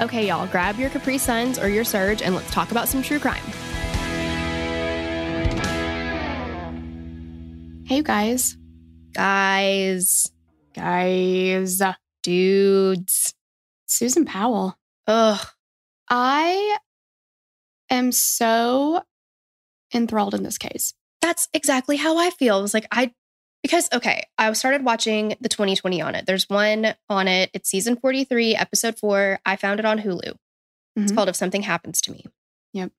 Okay, y'all, grab your Capri Suns or your Surge and let's talk about some true crime. Hey, you guys. Guys, Guys. dudes. Susan Powell. Ugh. I am so enthralled in this case. That's exactly how I feel. It was like, I, because, okay, I started watching the 2020 on it. There's one on it. It's season 43, episode four. I found it on Hulu. It's Mhm. called If Something Happens to Me. Yep.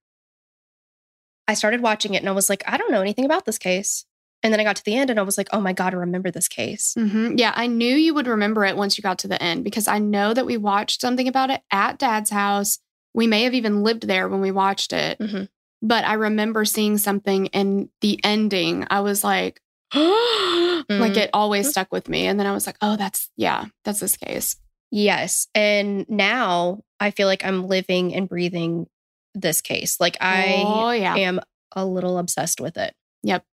I started watching it and I was like, I don't know anything about this case. And then I got to the end and I was like, oh my God, I remember this case. hmm Yeah, I knew you would remember it once you got to the end because I know that we watched something about it at dad's house. We may have even lived there when we watched it, Mhm. but I remember seeing something in the ending. I was like, like it always stuck with me. And then I was like, oh, that's, yeah, that's this case. Yes. And now I feel like I'm living and breathing this case. Like I oh, yeah. am a little obsessed with it. Yep.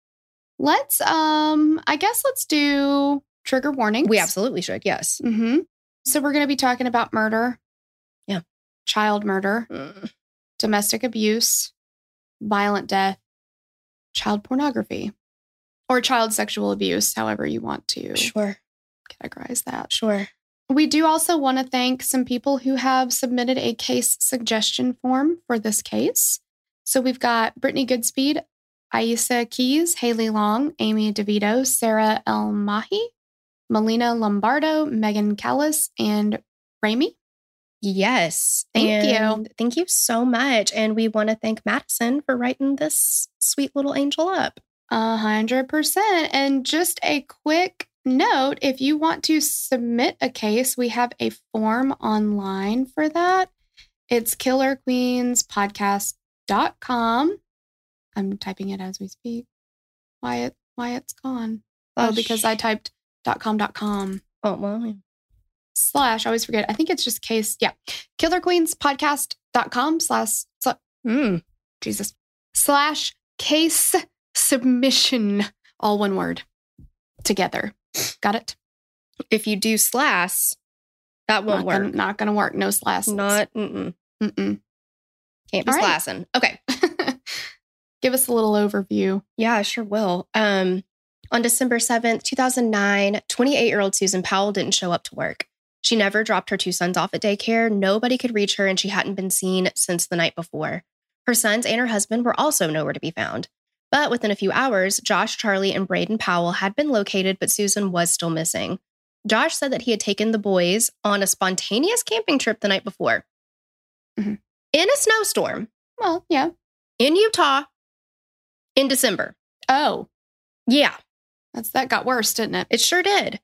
Let's, um, I guess let's do trigger warnings. We absolutely should. Yes. hmm So we're going to be talking about murder. Yeah. Child murder. Mm. domestic abuse, violent death, child pornography, or child sexual abuse, however you want to Sure. categorize that. Sure. We do also want to thank some people who have submitted a case suggestion form for this case. So we've got Brittany Goodspeed, Aisa Keys, Haley Long, Amy DeVito, Sarah El Mahi, Melina Lombardo, Megan Callis, and Rami. Yes. Thank you. Thank you so much. And we want to thank Madison for writing this sweet little angel up. A hundred percent. And just a quick note if you want to submit a case, we have a form online for that. It's killerqueenspodcast.com. I'm typing it as we speak. Why it why it's gone. Oh, because I typed dot .com dot .com Oh, well, yeah. slash. I always forget. I think it's just case. Yeah. Killerqueenspodcast.com slash sl- Mm. Jesus. Slash case submission. All one word. Together. Got it? If you do slash, that won't not work. Gonna, not gonna work. No slash. Not, mm-mm. Mm-mm. can't be All right. slashing. Okay. Give us a little overview. Yeah, I sure will. Um, on December 7th, 2009, 28 year old Susan Powell didn't show up to work. She never dropped her two sons off at daycare. Nobody could reach her, and she hadn't been seen since the night before. Her sons and her husband were also nowhere to be found. But within a few hours, Josh, Charlie, and Braden Powell had been located, but Susan was still missing. Josh said that he had taken the boys on a spontaneous camping trip the night before. Mhm. In a snowstorm Well, yeah. in Utah in December. Oh, Yeah, that's that got worse, didn't it? It sure did.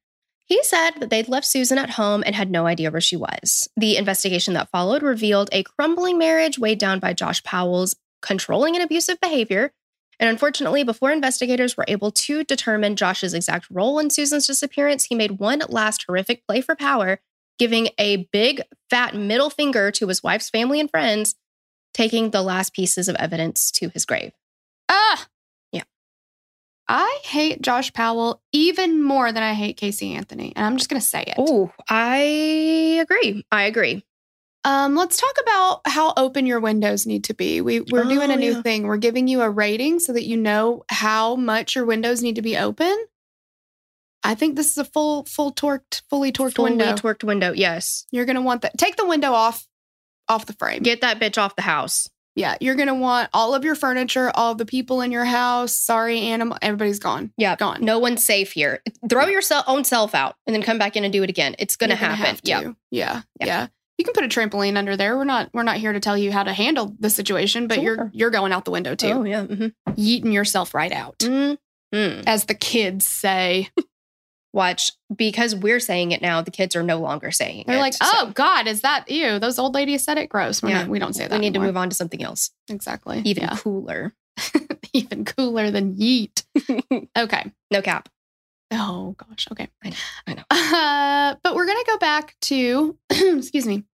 He said that they'd left Susan at home and had no idea where she was. The investigation that followed revealed a crumbling marriage weighed down by Josh Powell's controlling and abusive behavior. And unfortunately, before investigators were able to determine Josh's exact role in Susan's disappearance, he made one last horrific play for power, giving a big fat middle finger to his wife's family and friends, taking the last pieces of evidence to his grave. Ah. Yeah. I hate Josh Powell even more than I hate Casey Anthony. And I'm just going to say it. Oh, I agree. I agree. Um, let's talk about how open your windows need to be. We, we're Oh, doing a new yeah. thing. We're giving you a rating so that you know how much your windows need to be open. I think this is a full, full torqued, fully torqued Fully window. torqued window. Yes. you're gonna want that. Take the window off, off the frame. Get that bitch off the house. yeah, you're gonna want all of your furniture, all of the people in your house. Sorry, animal. Everybody's gone. Yeah. Gone. No one's safe here. Throw your own self out and then come back in and do it again. It's going to You're gonna happen. Yeah. to. yeah, Yeah. yeah. You can put a trampoline under there. We're not. We're not here to tell you how to handle the situation, but you're you're going out the window too, Oh, yeah. Mm-hmm. yeeting yourself right out, Mm. Mm. as the kids say. Watch, because we're saying it now, the kids are no longer saying They're it. like, So "Oh God, is that you? Those old ladies said it gross." We're Yeah. not, we don't say that. we need to move on to something else, Exactly. even Yeah. cooler. even cooler than yeet. okay. No cap. Oh gosh. Okay. I know, I know. Uh, but we're gonna go back to, excuse me,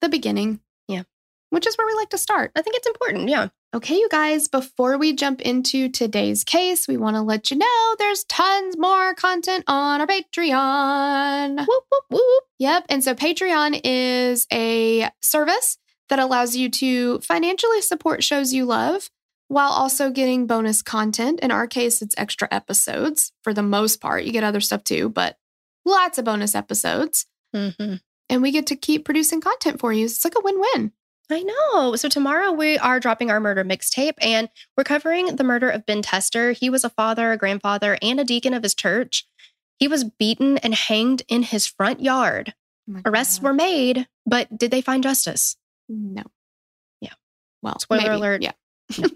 the beginning. Yeah. Which is where we like to start. I think it's important. Yeah. Okay, you guys, before we jump into today's case, we want to let you know there's tons more content on our Patreon. Whoop, whoop, whoop. Yep. And so Patreon is a service that allows you to financially support shows you love while also getting bonus content. In our case, it's extra episodes for the most part. You get other stuff too, but lots of bonus episodes. Mm-hmm. And we get to keep producing content for you. It's like a win win. I know. So tomorrow we are dropping our murder mixtape and we're covering the murder of Ben Tester. He was a father, a grandfather, and a deacon of his church. He was beaten and hanged in his front yard. Oh Arrests were made, but did they find justice? No. Yeah. Well, Spoiler maybe. alert. Yeah.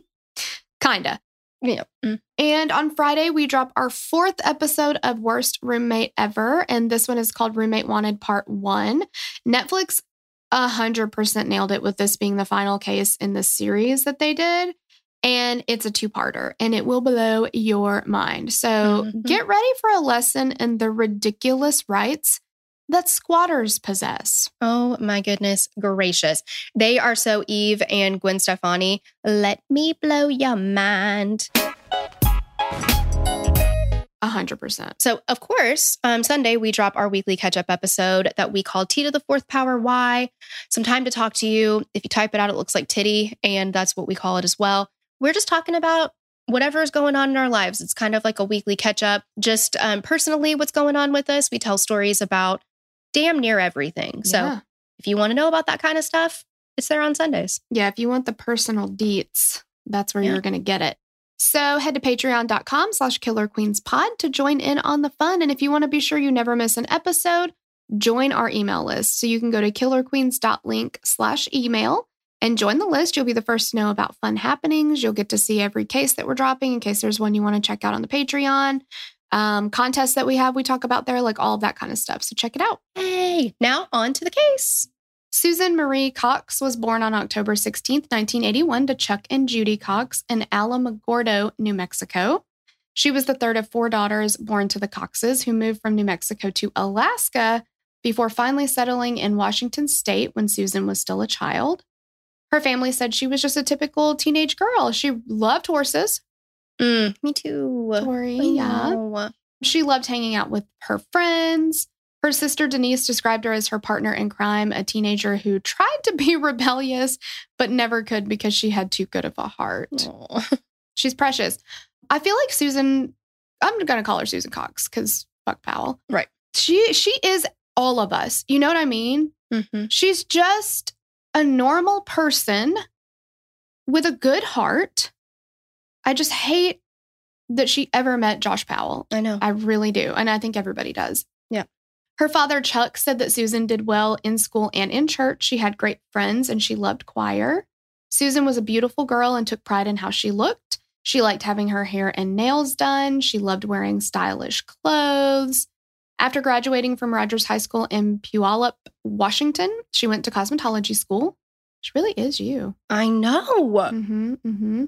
Kinda. Yeah. Mm. And on Friday, we drop our fourth episode of Worst Roommate Ever. And this one is called Roommate Wanted Part One. Netflix 100% nailed it with this being the final case in the series that they did. And it's a two parter and it will blow your mind. So Mhm. get ready for a lesson in the ridiculous rights that squatters possess. Oh my goodness gracious. They are so Eve and Gwen Stefani. Let me blow your mind. 100%. So, of course, um, Sunday we drop our weekly catch up episode that we call T to the fourth power Y. Some time to talk to you. If you type it out, it looks like titty, and that's what we call it as well. We're just talking about whatever is going on in our lives. It's kind of like a weekly catch up. Just um, personally, what's going on with us. We tell stories about damn near everything. So, Yeah. if you want to know about that kind of stuff, it's there on Sundays. Yeah, if you want the personal deets, that's where Yeah. you're going to get it. So head to patreon.com slash killer queens pod to join in on the fun. And if you want to be sure you never miss an episode, join our email list. So you can go to killerqueens.link slash email and join the list. You'll be the first to know about fun happenings. You'll get to see every case that we're dropping in case there's one you want to check out on the Patreon. Um, contests that we have, we talk about there, like all of that kind of stuff. So check it out. Hey, now on to the case. Susan Marie Cox was born on October 16th, 1981, to Chuck and Judy Cox in Alamogordo, New Mexico. She was the third of four daughters born to the Coxes, who moved from New Mexico to Alaska before finally settling in Washington state when Susan was still a child. Her family said she was just a typical teenage girl. She loved horses. Mm, me too. Tori, yeah. She loved hanging out with her friends. Her sister Denise described her as her partner in crime, a teenager who tried to be rebellious, but never could because she had too good of a heart. Aw. She's precious. I feel like Susan, I'm going to call her Susan Cox because fuck Powell. Right. She, she is all of us. You know what I mean? Mhm. She's just a normal person with a good heart. I just hate that she ever met Josh Powell. I know. I really do. And I think everybody does. Yeah. Her father, Chuck, said that Susan did well in school and in church. She had great friends and she loved choir. Susan was a beautiful girl and took pride in how she looked. She liked having her hair and nails done. She loved wearing stylish clothes. After graduating from Rogers High School in Puyallup, Washington, she went to cosmetology school. She really is you. I know. Mm-hmm, mm-hmm.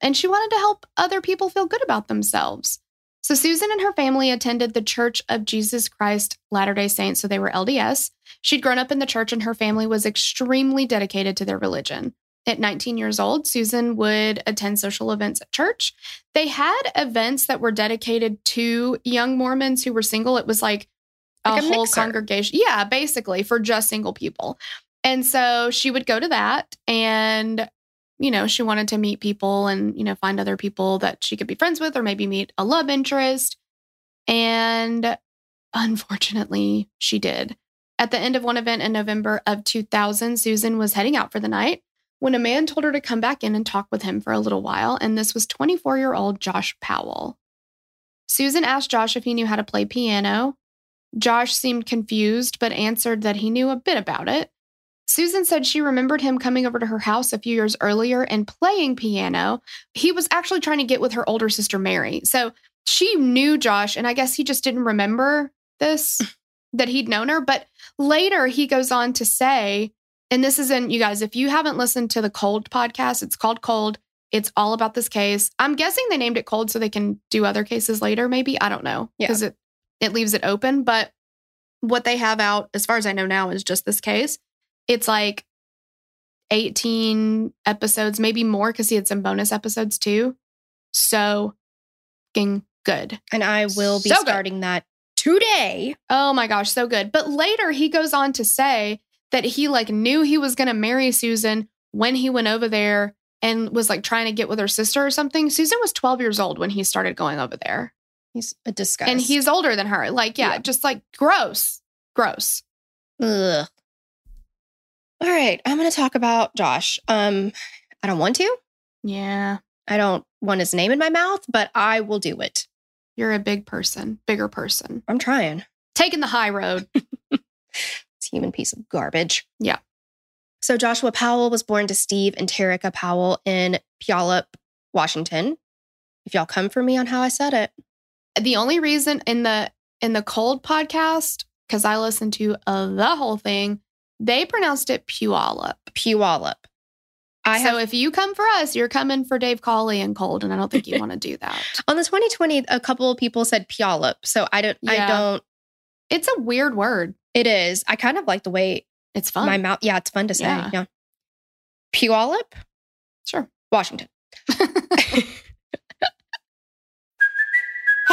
And she wanted to help other people feel good about themselves. So Susan and her family attended the Church of Jesus Christ Latter day Saints, so they were LDS. She'd grown up in the church and her family was extremely dedicated to their religion. At 19 years old, Susan would attend social events at church. They had events that were dedicated to young Mormons who were single. It was like a, Like a whole mixer. congregation. Yeah, basically for just single people. And so she would go to that and you know, she wanted to meet people and, you know, find other people that she could be friends with or maybe meet a love interest. And unfortunately, she did. At the end of one event in November of 2000, Susan was heading out for the night when a man told her to come back in and talk with him for a little while. And this was 24 year old Josh Powell. Susan asked Josh if he knew how to play piano. Josh seemed confused, but answered that he knew a bit about it. Susan said she remembered him coming over to her house a few years earlier and playing piano. He was actually trying to get with her older sister, Mary. So she knew Josh, and I guess he just didn't remember this, that he'd known her. But later he goes on to say, and this is in, you guys, if you haven't listened to the Cold podcast, it's called Cold. It's all about this case. I'm guessing they named it Cold so they can do other cases later, maybe. I don't know. Because it, it leaves it open. But what they have out, as far as I know now, is just this case. It's like 18 episodes, maybe more, because he had some bonus episodes too. So good. And I will be so starting good. that today. Oh my gosh, so good. But later he goes on to say that he like knew he was going to marry Susan when he went over there and was like trying to get with her sister or something. Susan was 12 years old when he started going over there. He's a disgust. And he's older than her. Like, yeah, yeah. just like gross. Gross. Ugh. All right, I'm going to talk about Josh. Um I don't want to. Yeah. I don't want his name in my mouth, but I will do it. You're a big person, bigger person. I'm trying. Taking the high road. it's human piece of garbage. Yeah. So Joshua Powell was born to Steve and Terrica Powell in Puyallup, Washington. If y'all come for me on how I said it. The only reason in the in the cold podcast, because I listened to uh, the whole thing, they pronounced it Puyallup. Puyallup. I so have, if you come for us, you're coming for Dave Cawley and Cold, and I don't think you want to do that. On the 2020, a couple of people said Puyallup, so I don't. Yeah. I don't. It's a weird word. It is. I kind of like the way it's fun. My mouth. Yeah, it's fun to say. Yeah. yeah. Puyallup. Sure. Washington.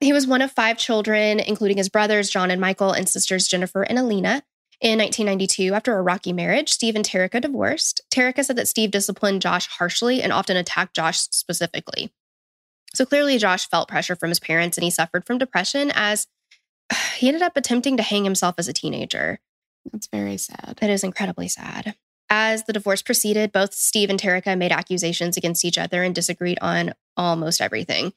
He was one of five children, including his brothers, John and Michael, and sisters, Jennifer and Alina. In 1992, after a rocky marriage, Steve and Terrica divorced. Terrica said that Steve disciplined Josh harshly and often attacked Josh specifically. So clearly, Josh felt pressure from his parents and he suffered from depression as he ended up attempting to hang himself as a teenager. That's very sad. It is incredibly sad. As the divorce proceeded, both Steve and Terrica made accusations against each other and disagreed on almost everything.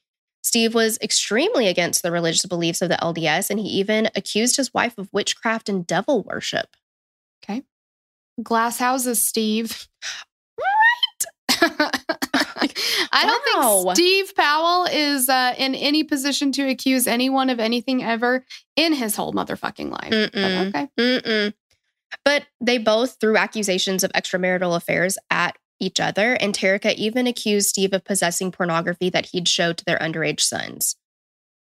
Steve was extremely against the religious beliefs of the LDS, and he even accused his wife of witchcraft and devil worship. Okay. Glass houses, Steve. Right. I don't think Steve Powell is uh, in any position to accuse anyone of anything ever in his whole motherfucking life. Mm-mm. But okay. Mm-mm. But they both threw accusations of extramarital affairs at each other, and Terrica even accused Steve of possessing pornography that he'd showed to their underage sons.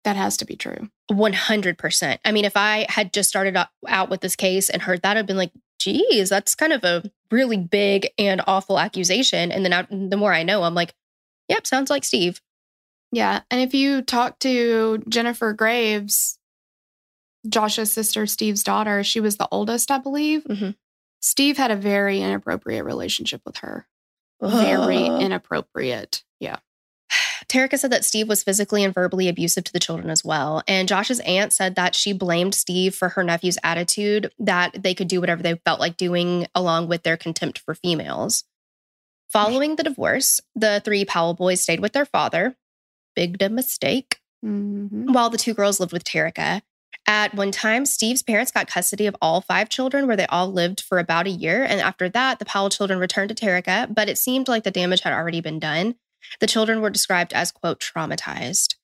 That has to be true. 100%. I mean, if I had just started out with this case and heard that, I'd been like, geez, that's kind of a really big and awful accusation. And then I, the more I know, I'm like, yep, sounds like Steve. Yeah. And if you talk to Jennifer Graves, Josh's sister, Steve's daughter, she was the oldest, I believe. Mm-hmm. Steve had a very inappropriate relationship with her very inappropriate. Yeah. Terrica said that Steve was physically and verbally abusive to the children as well. And Josh's aunt said that she blamed Steve for her nephew's attitude that they could do whatever they felt like doing, along with their contempt for females. Following the divorce, the three Powell boys stayed with their father. Big mistake. Mhm. while the two girls lived with Terrica. At one time, Steve's parents got custody of all five children, where they all lived for about a year. And after that, the Powell children returned to Terrica, but it seemed like the damage had already been done. The children were described as, quote, traumatized.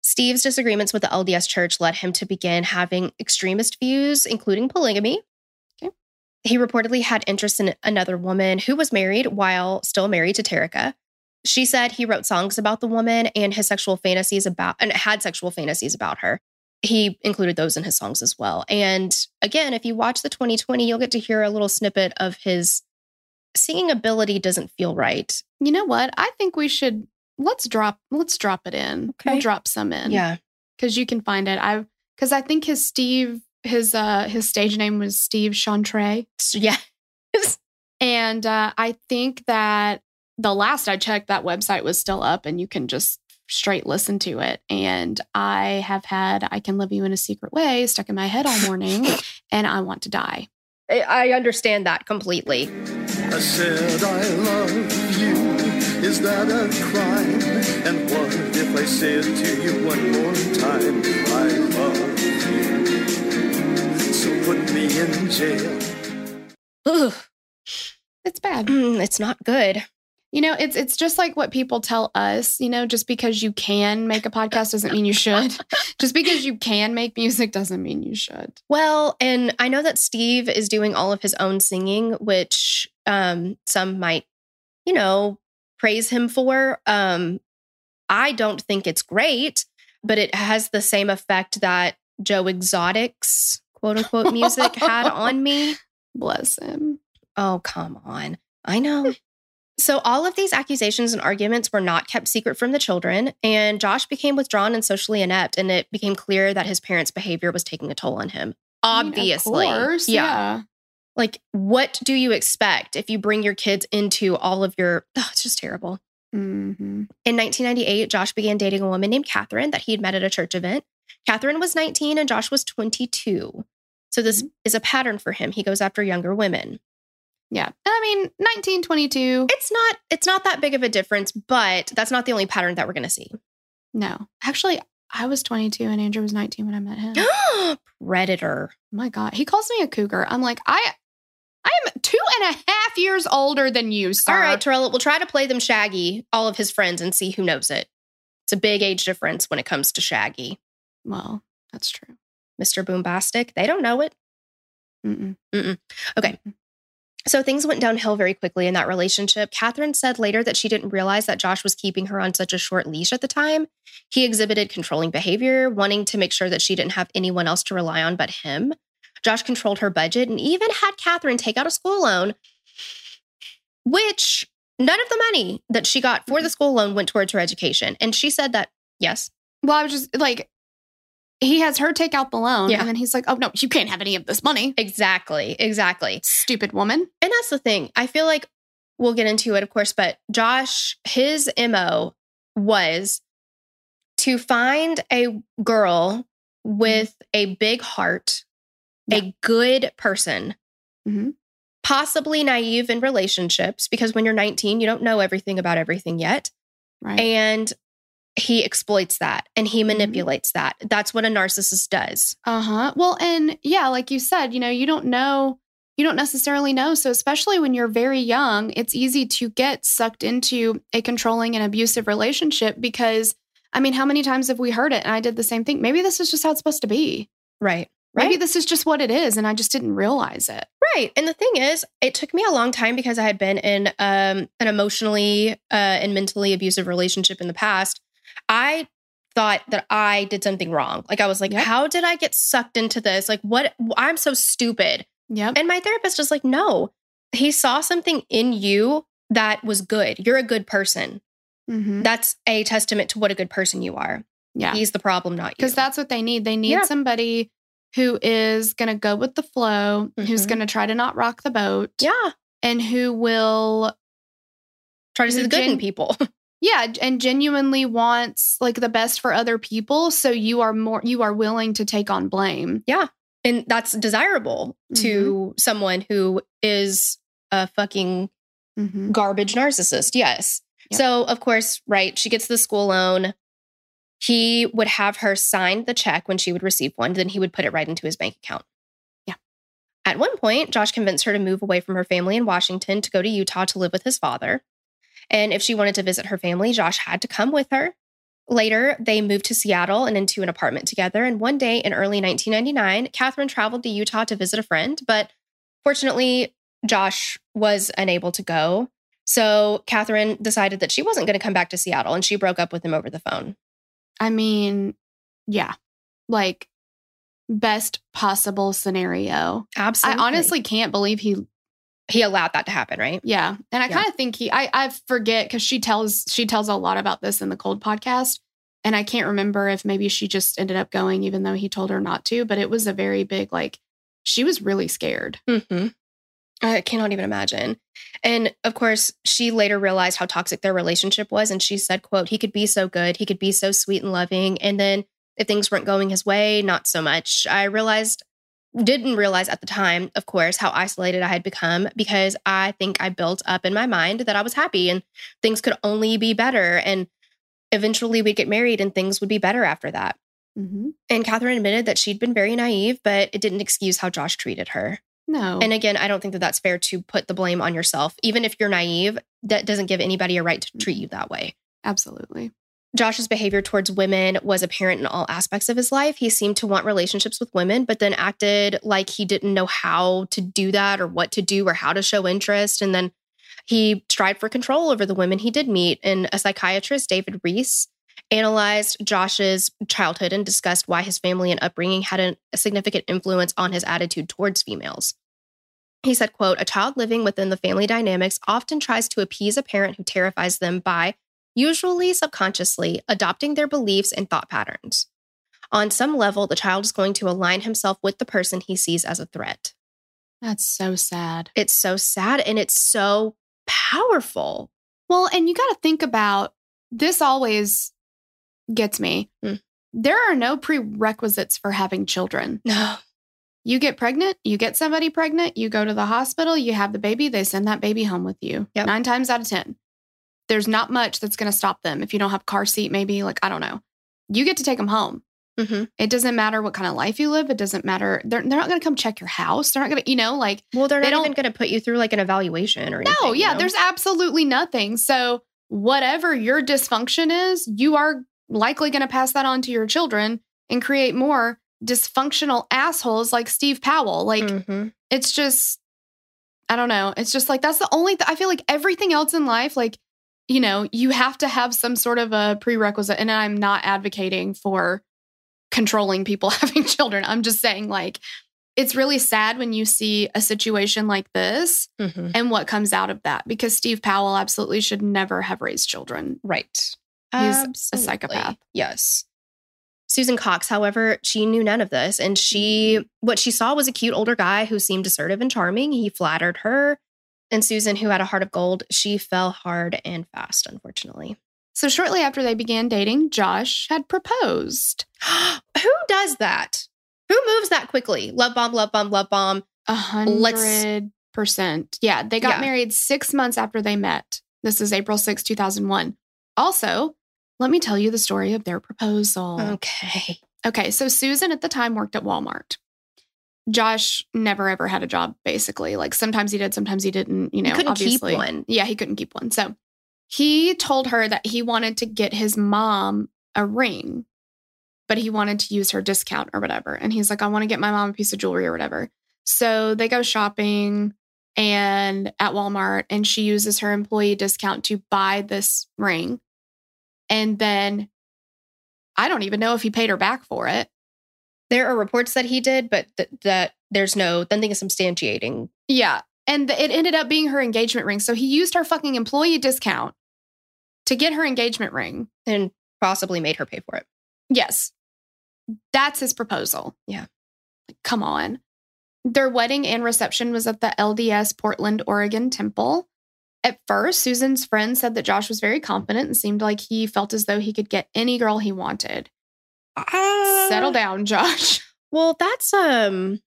Steve's disagreements with the LDS church led him to begin having extremist views, including polygamy. Okay. He reportedly had interest in another woman who was married while still married to Terrica. She said he wrote songs about the woman and his sexual fantasies about and had sexual fantasies about her. He included those in his songs as well. And again, if you watch the 2020, you'll get to hear a little snippet of his singing ability doesn't feel right. You know what? I think we should let's drop let's drop it in. We'll Okay. drop some in. Yeah. because you can find it. I because I think his Steve his uh his stage name was Steve Chantre, yeah. and uh, I think that the last I checked, that website was still up, and you can just straight listen to it. And I have had "I Can Love You in a Secret Way" stuck in my head all morning, and I want to die. I- I understand that completely. I said I love you. Is that a crime? And what if I said to you one more time, I love you? So put me in jail. Ugh, It's bad. mm, it's not good. You know, it's it's just like what people tell us, you know, just because you can make a podcast doesn't mean you should. just because you can make music doesn't mean you should. Well, and I know that Steve is doing all of his own singing, which um, some might, you know, praise him for. Um, I don't think it's great, but it has the same effect that Joe Exotic's quote unquote music had on me. Bless him. Oh, come on. I know. So, all of these accusations and arguments were not kept secret from the children, and Josh became withdrawn and socially inept, and it became clear that his parents' behavior was taking a toll on him. I mean, of Obviously. course, yeah. yeah. Like, what do you expect if you bring your kids into all of your. Oh, it's just terrible. hmm In 1998, Josh began dating a woman named Catherine that he had met at a church event. Catherine was 19 and Josh was 22. So, this is a pattern for him. He goes after younger women. Yeah. And I mean, 1922. It's not it's not that big of a difference, but that's not the only pattern that we're going to see. No. Actually, I was 22 and Andrew was 19 when I met him. Predator. my God. He calls me a cougar. I'm like, I I am two and a half years older than you, sir. All right, Terrell, we'll try to play them Shaggy, all of his friends, and see who knows it. It's a big age difference when it comes to Shaggy. Well, that's true. Mr. Boombastic, they don't know it. Mm-mm. Okay. So things went downhill very quickly in that relationship. Catherine said later that she didn't realize that Josh was keeping her on such a short leash at the time. He exhibited controlling behavior, wanting to make sure that she didn't have anyone else to rely on but him. Josh controlled her budget and even had Catherine take out a school loan, which none of the money that she got for the mm-hmm. school loan went towards her education. And she said that, yes, Well, I was just like, he has her take out the loan. Yeah. And then he's like, oh, no, you can't have any of this money. exactly, exactly. Stupid woman. And that's the thing. I feel like we'll get into it, of course, but Josh, his MO was to find a girl with a big heart, a good person, mm-hmm. possibly naive in relationships, because when you're 19, you don't know everything about everything yet. Right. And he exploits that and he Mhm. manipulates that. That's what a narcissist does. Uh huh. Well, and yeah, like you said, you know, you don't know, you don't necessarily know. So, especially when you're very young, it's easy to get sucked into a controlling and abusive relationship because, I mean, how many times have we heard it? And I did the same thing. Maybe this is just how it's supposed to be. Right. Maybe this is just what it is. And I just didn't realize it. Right. And the thing is, it took me a long time because I had been in um, an emotionally uh, and mentally abusive relationship in the past. I thought that I did something wrong. Like, I was like, Yep. how did I get sucked into this? Like, what? I'm so stupid. Yep. And my therapist was like, no, he saw something in you that was good. You're a good person. hmm That's a testament to what a good person you are. Yeah. He's the problem, not you. because that's what they need. They need Yeah. somebody who is going to go with the flow, who's Mhm. going to try to not rock the boat, yeah. and who will, Try to see the good in people. yeah, and genuinely wants like the best for other people. So you are more, you are willing to take on blame. Yeah. And that's desirable to someone who is a fucking Mm-hmm. garbage narcissist. Yes. Yep. So, of course, right, she gets the school loan. He would have her sign the check when she would receive one, then he would put it right into his bank account. Yeah. At one point, Josh convinced her to move away from her family in Washington to go to Utah to live with his father. And if she wanted to visit her family, Josh had to come with her. Later, they moved to Seattle and into an apartment together. And one day in early 1999, Catherine traveled to Utah to visit a friend, but fortunately, Josh was unable to go. So Catherine decided that she wasn't going to come back to Seattle and she broke up with him over the phone. I mean, yeah, like best possible scenario. Absolutely. I honestly can't believe he, he allowed that to happen, right? yeah. And I Yeah. kind of think he, I, I forget because she tells, she tells a lot about this in the cold podcast. And I can't remember if maybe she just ended up going, even though he told her not to, but it was a very big, like, she was really scared. Mm-hmm. I cannot even imagine. And of course, she later realized how toxic their relationship was. And she said, quote, he could be so good. He could be so sweet and loving. And then if things weren't going his way, not so much. I realized, didn't realize at the time, of course, how isolated I had become because I think I built up in my mind that I was happy and things could only be better. And eventually we'd get married and things would be better after that. Mm-hmm. And Catherine admitted that she'd been very naive, but it didn't excuse how Josh treated her. No. And again, I don't think that that's fair to put the blame on yourself. Even if you're naive, that doesn't give anybody a right to treat you that way. absolutely. Josh's behavior towards women was apparent in all aspects of his life. He seemed to want relationships with women, but then acted like he didn't know how to do that or what to do or how to show interest. And then he strived for control over the women he did meet. And a psychiatrist, David Reese, analyzed Josh's childhood and discussed why his family and upbringing had an- a significant influence on his attitude towards females. He said, quote, a child living within the family dynamics often tries to appease a parent who terrifies them by, usually subconsciously, adopting their beliefs and thought patterns. On some level, the child is going to align himself with the person he sees as a threat. That's so sad. It's so sad and it's so powerful. Well, and you got to think about this always gets me. Mm. There are no prerequisites for having children. No. You get pregnant, you get somebody pregnant, you go to the hospital, you have the baby, they send that baby home with you. Yep. Nine times out of 10. There's not much that's going to stop them. If you don't have a car seat, maybe, like, I don't know. You get to take them home. hmm It doesn't matter what kind of life you live. It doesn't matter. They're, they're not going to come check your house. They're not going to, you know, like, Well, they're They not don't- even going to put you through like an evaluation or anything. No, you yeah, know? there's absolutely nothing. So, whatever your dysfunction is, you are likely going to pass that on to your children and create more dysfunctional assholes like Steve Powell. Like, Mhm. it's just, I don't know. It's just like, that's the only, th- I feel like everything else in life, like, you know, you have to have some sort of a prerequisite. And I'm not advocating for controlling people having children. I'm just saying, like, it's really sad when you see a situation like this Mhm. and what comes out of that because Steve Powell absolutely should never have raised children. Right. He's a psychopath. Yes. Susan Cox, however, she knew none of this. And she, what she saw was a cute older guy who seemed assertive and charming. He flattered her. And Susan, who had a heart of gold, she fell hard and fast, unfortunately. So shortly after they began dating, Josh had proposed. who does that? Who moves that quickly? Love bomb, love bomb, love bomb. A hundred percent. Yeah, they got Yeah. married six months after they met. This is April 6, 2001. Also, let me tell you the story of their proposal. Okay. Okay, so Susan at the time worked at Walmart. Josh never ever had a job, basically. Like sometimes he did, sometimes he didn't. You know, he couldn't keep one. Yeah, he couldn't keep one. So he told her that he wanted to get his mom a ring, but he wanted to use her discount or whatever. And he's like, I want to get my mom a piece of jewelry or whatever. So they go shopping and at Walmart, and she uses her employee discount to buy this ring. And then I don't even know if he paid her back for it. There are reports that he did, but th- that there's no nothing is substantiating. Yeah. And th- it ended up being her engagement ring. So he used her fucking employee discount to get her engagement ring. and possibly made her pay for it. Yes. That's his proposal. Yeah. Like, come on. Their wedding and reception was at the LDS Portland, Oregon temple. At first, Susan's friend said that Josh was very confident and seemed like he felt as though he could get any girl he wanted. Settle down, Josh. Well, that's um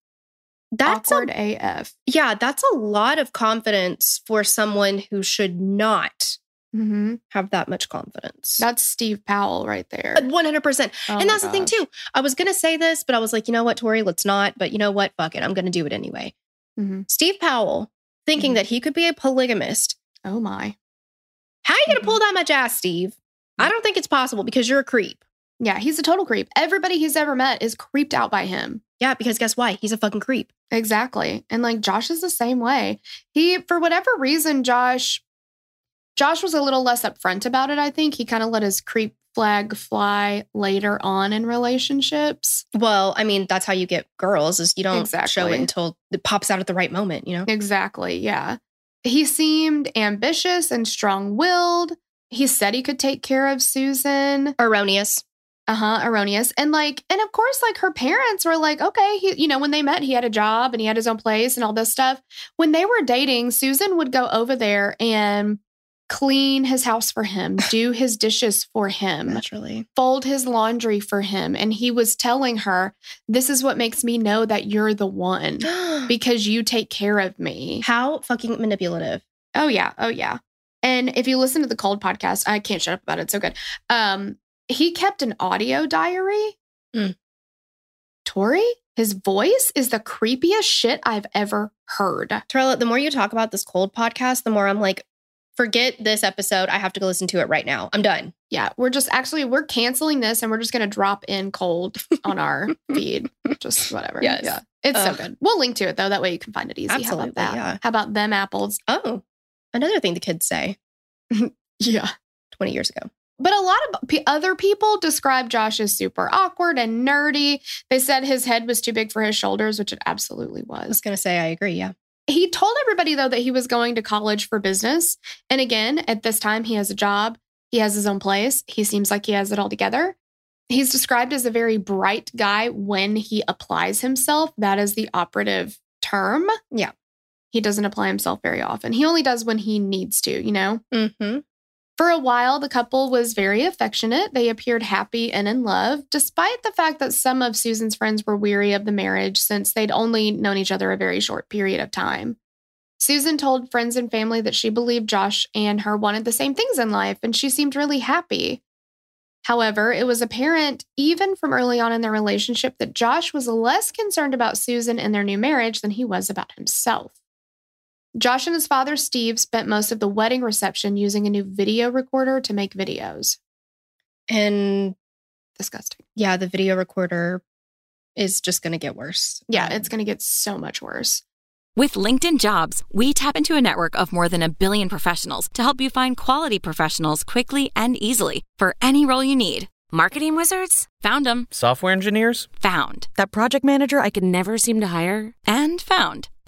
that's a- Awkward AF. yeah, that's a lot of confidence for someone who should not hmm have that much confidence. That's Steve Powell right there. Uh, 100%. Oh and that's the thing too. I was going to say this, but I was like, you know what, Tori, let's not. But you know what? Fuck it. I'm going to do it anyway. Mhm. Steve Powell thinking Mhm. that he could be a polygamist. Oh my. How are you going to pull that much ass, Steve? I don't think it's possible because you're a creep. Yeah, he's a total creep. Everybody he's ever met is creeped out by him. Yeah, because guess why? He's a fucking creep. Exactly. And like Josh is the same way. He, for whatever reason, Josh, Josh was a little less upfront about it. I think he kind of let his creep flag fly later on in relationships. Well, I mean, that's how you get girls is you don't show it until it pops out at the right moment, you know? Exactly. Yeah. He seemed ambitious and strong willed. He said he could take care of Susan. Erroneous. Uh huh. Erroneous. And like, and of course, like her parents were like, okay, he, you know, when they met, he had a job and he had his own place and all this stuff. When they were dating, Susan would go over there and clean his house for him, do his dishes for him, Naturally. fold his laundry for him. And he was telling her, this is what makes me know that you're the one because you take care of me. How fucking manipulative. Oh yeah, oh yeah. And if you listen to the Cold podcast, I can't shut up about it. It's so good. Um, he kept an audio diary. Mm. Tori, his voice is the creepiest shit I've ever heard. Torella, the more you talk about this cold podcast, the more I'm like, forget this episode. I have to go listen to it right now. I'm done. Yeah, we're just actually we're canceling this and we're just gonna drop in cold on our feed. Just whatever. Yes. Yeah. It's so good. We'll link to it though. That way you can find it easy. How Absolutely, about that? yeah. How about them apples? Oh, another thing the kids say Yeah. 20 years ago. But a lot of p- other people describe Josh as super awkward and nerdy. They said his head was too big for his shoulders, which it absolutely was. I was was. going to say, I agree. Yeah. He told everybody, though, that he was going to college for business. And again, at this time, he has a job, he has his own place, he seems like he has it all together. He's described as a very bright guy when he applies himself. That is the operative term. Yeah. He doesn't apply himself very often. He only does when he needs to, you know? Mm-hmm. For a while, the couple was very affectionate. They appeared happy and in love, despite the fact that some of Susan's friends were weary of the marriage since they'd only known each other a very short period of time. Susan told friends and family that she believed Josh and her wanted the same things in life, and she seemed really happy. However, it was apparent, even from early on in their relationship, that Josh was less concerned about Susan and their new marriage than he was about himself. Josh and his father, Steve, spent most of the wedding reception using a new video recorder to make videos. And Disgusting. yeah, the video recorder is just going to get worse. Yeah, Um, it's going to get so much worse. With LinkedIn Jobs, we tap into a network of more than a billion professionals to help you find quality professionals quickly and easily for any role you need. Marketing wizards? Found them. Software engineers? Found. That project manager I could never seem to hire? And found.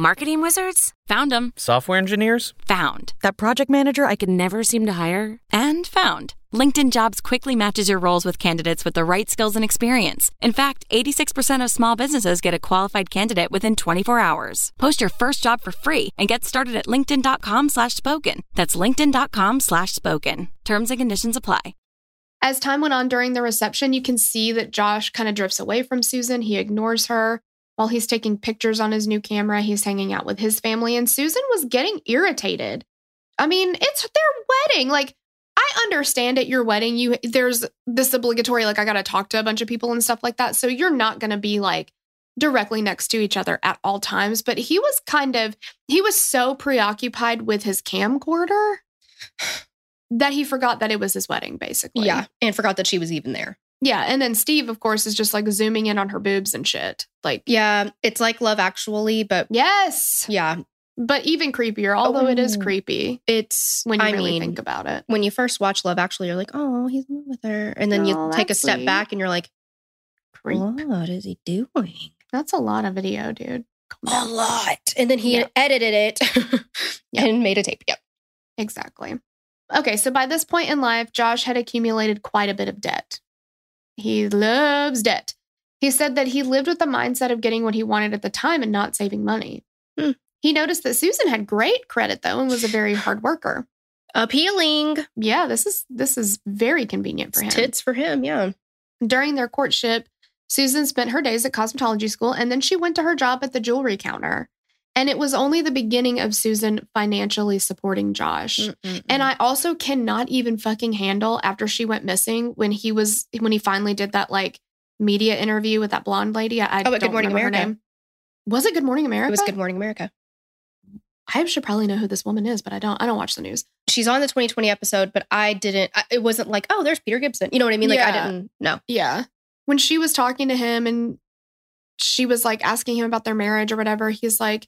Marketing wizards? Found them. Software engineers? Found. That project manager I could never seem to hire? And found. LinkedIn Jobs quickly matches your roles with candidates with the right skills and experience. In fact, 86% of small businesses get a qualified candidate within 24 hours. Post your first job for free and get started at linkedin.com slash spoken. That's linkedin.com slash spoken. Terms and conditions apply. As time went on during the reception, you can see that Josh kind of drifts away from Susan. He ignores her. While he's taking pictures on his new camera, he's hanging out with his family, and Susan was getting irritated. I mean, it's their wedding. Like, I understand at your wedding, you there's this obligatory, like, I gotta talk to a bunch of people and stuff like that. So you're not gonna be like directly next to each other at all times. But he was kind of, he was so preoccupied with his camcorder that he forgot that it was his wedding, basically. Yeah. And forgot that she was even there. Yeah. And then Steve, of course, is just like zooming in on her boobs and shit. Like, Yeah. It's like Love Actually, but yes. yeah, But even creepier, although it is Oh. creepy it's when you I really mean, think about it. when you first watch Love Actually, you're like, oh, he's in love with her. And then you Oh, take a step sweet. back and you're like, Creep. what is he doing? That's a lot of video, dude. A lot. And then he Yeah. edited it Yeah. and made a tape. Yep. Exactly. Okay, so by this point in life, Josh had accumulated quite a bit of debt. He loves debt. He said that he lived with the mindset of getting what he wanted at the time and not saving money. Hmm. He noticed that Susan had great credit though and was a very hard worker. Appealing. Yeah, this is this is very convenient for him. Tits for him. Yeah. During their courtship, Susan spent her days at cosmetology school and then she went to her job at the jewelry counter. And it was only the beginning of Susan financially supporting Josh. Mm-mm-mm. And I also cannot even fucking handle after she went missing when he was when he finally did that like media interview with that blonde lady. I, Oh, Good Morning America. name. Was it Good Morning America? it was Good Morning America. I should probably know who this woman is, but I don't. I don't watch the news. She's on the 2020 episode, but I didn't. I, it wasn't like, oh, there's Peter Gibson. You know what I mean? Like I didn't know. Yeah. When she was talking to him and she was like asking him about their marriage or whatever, he's like,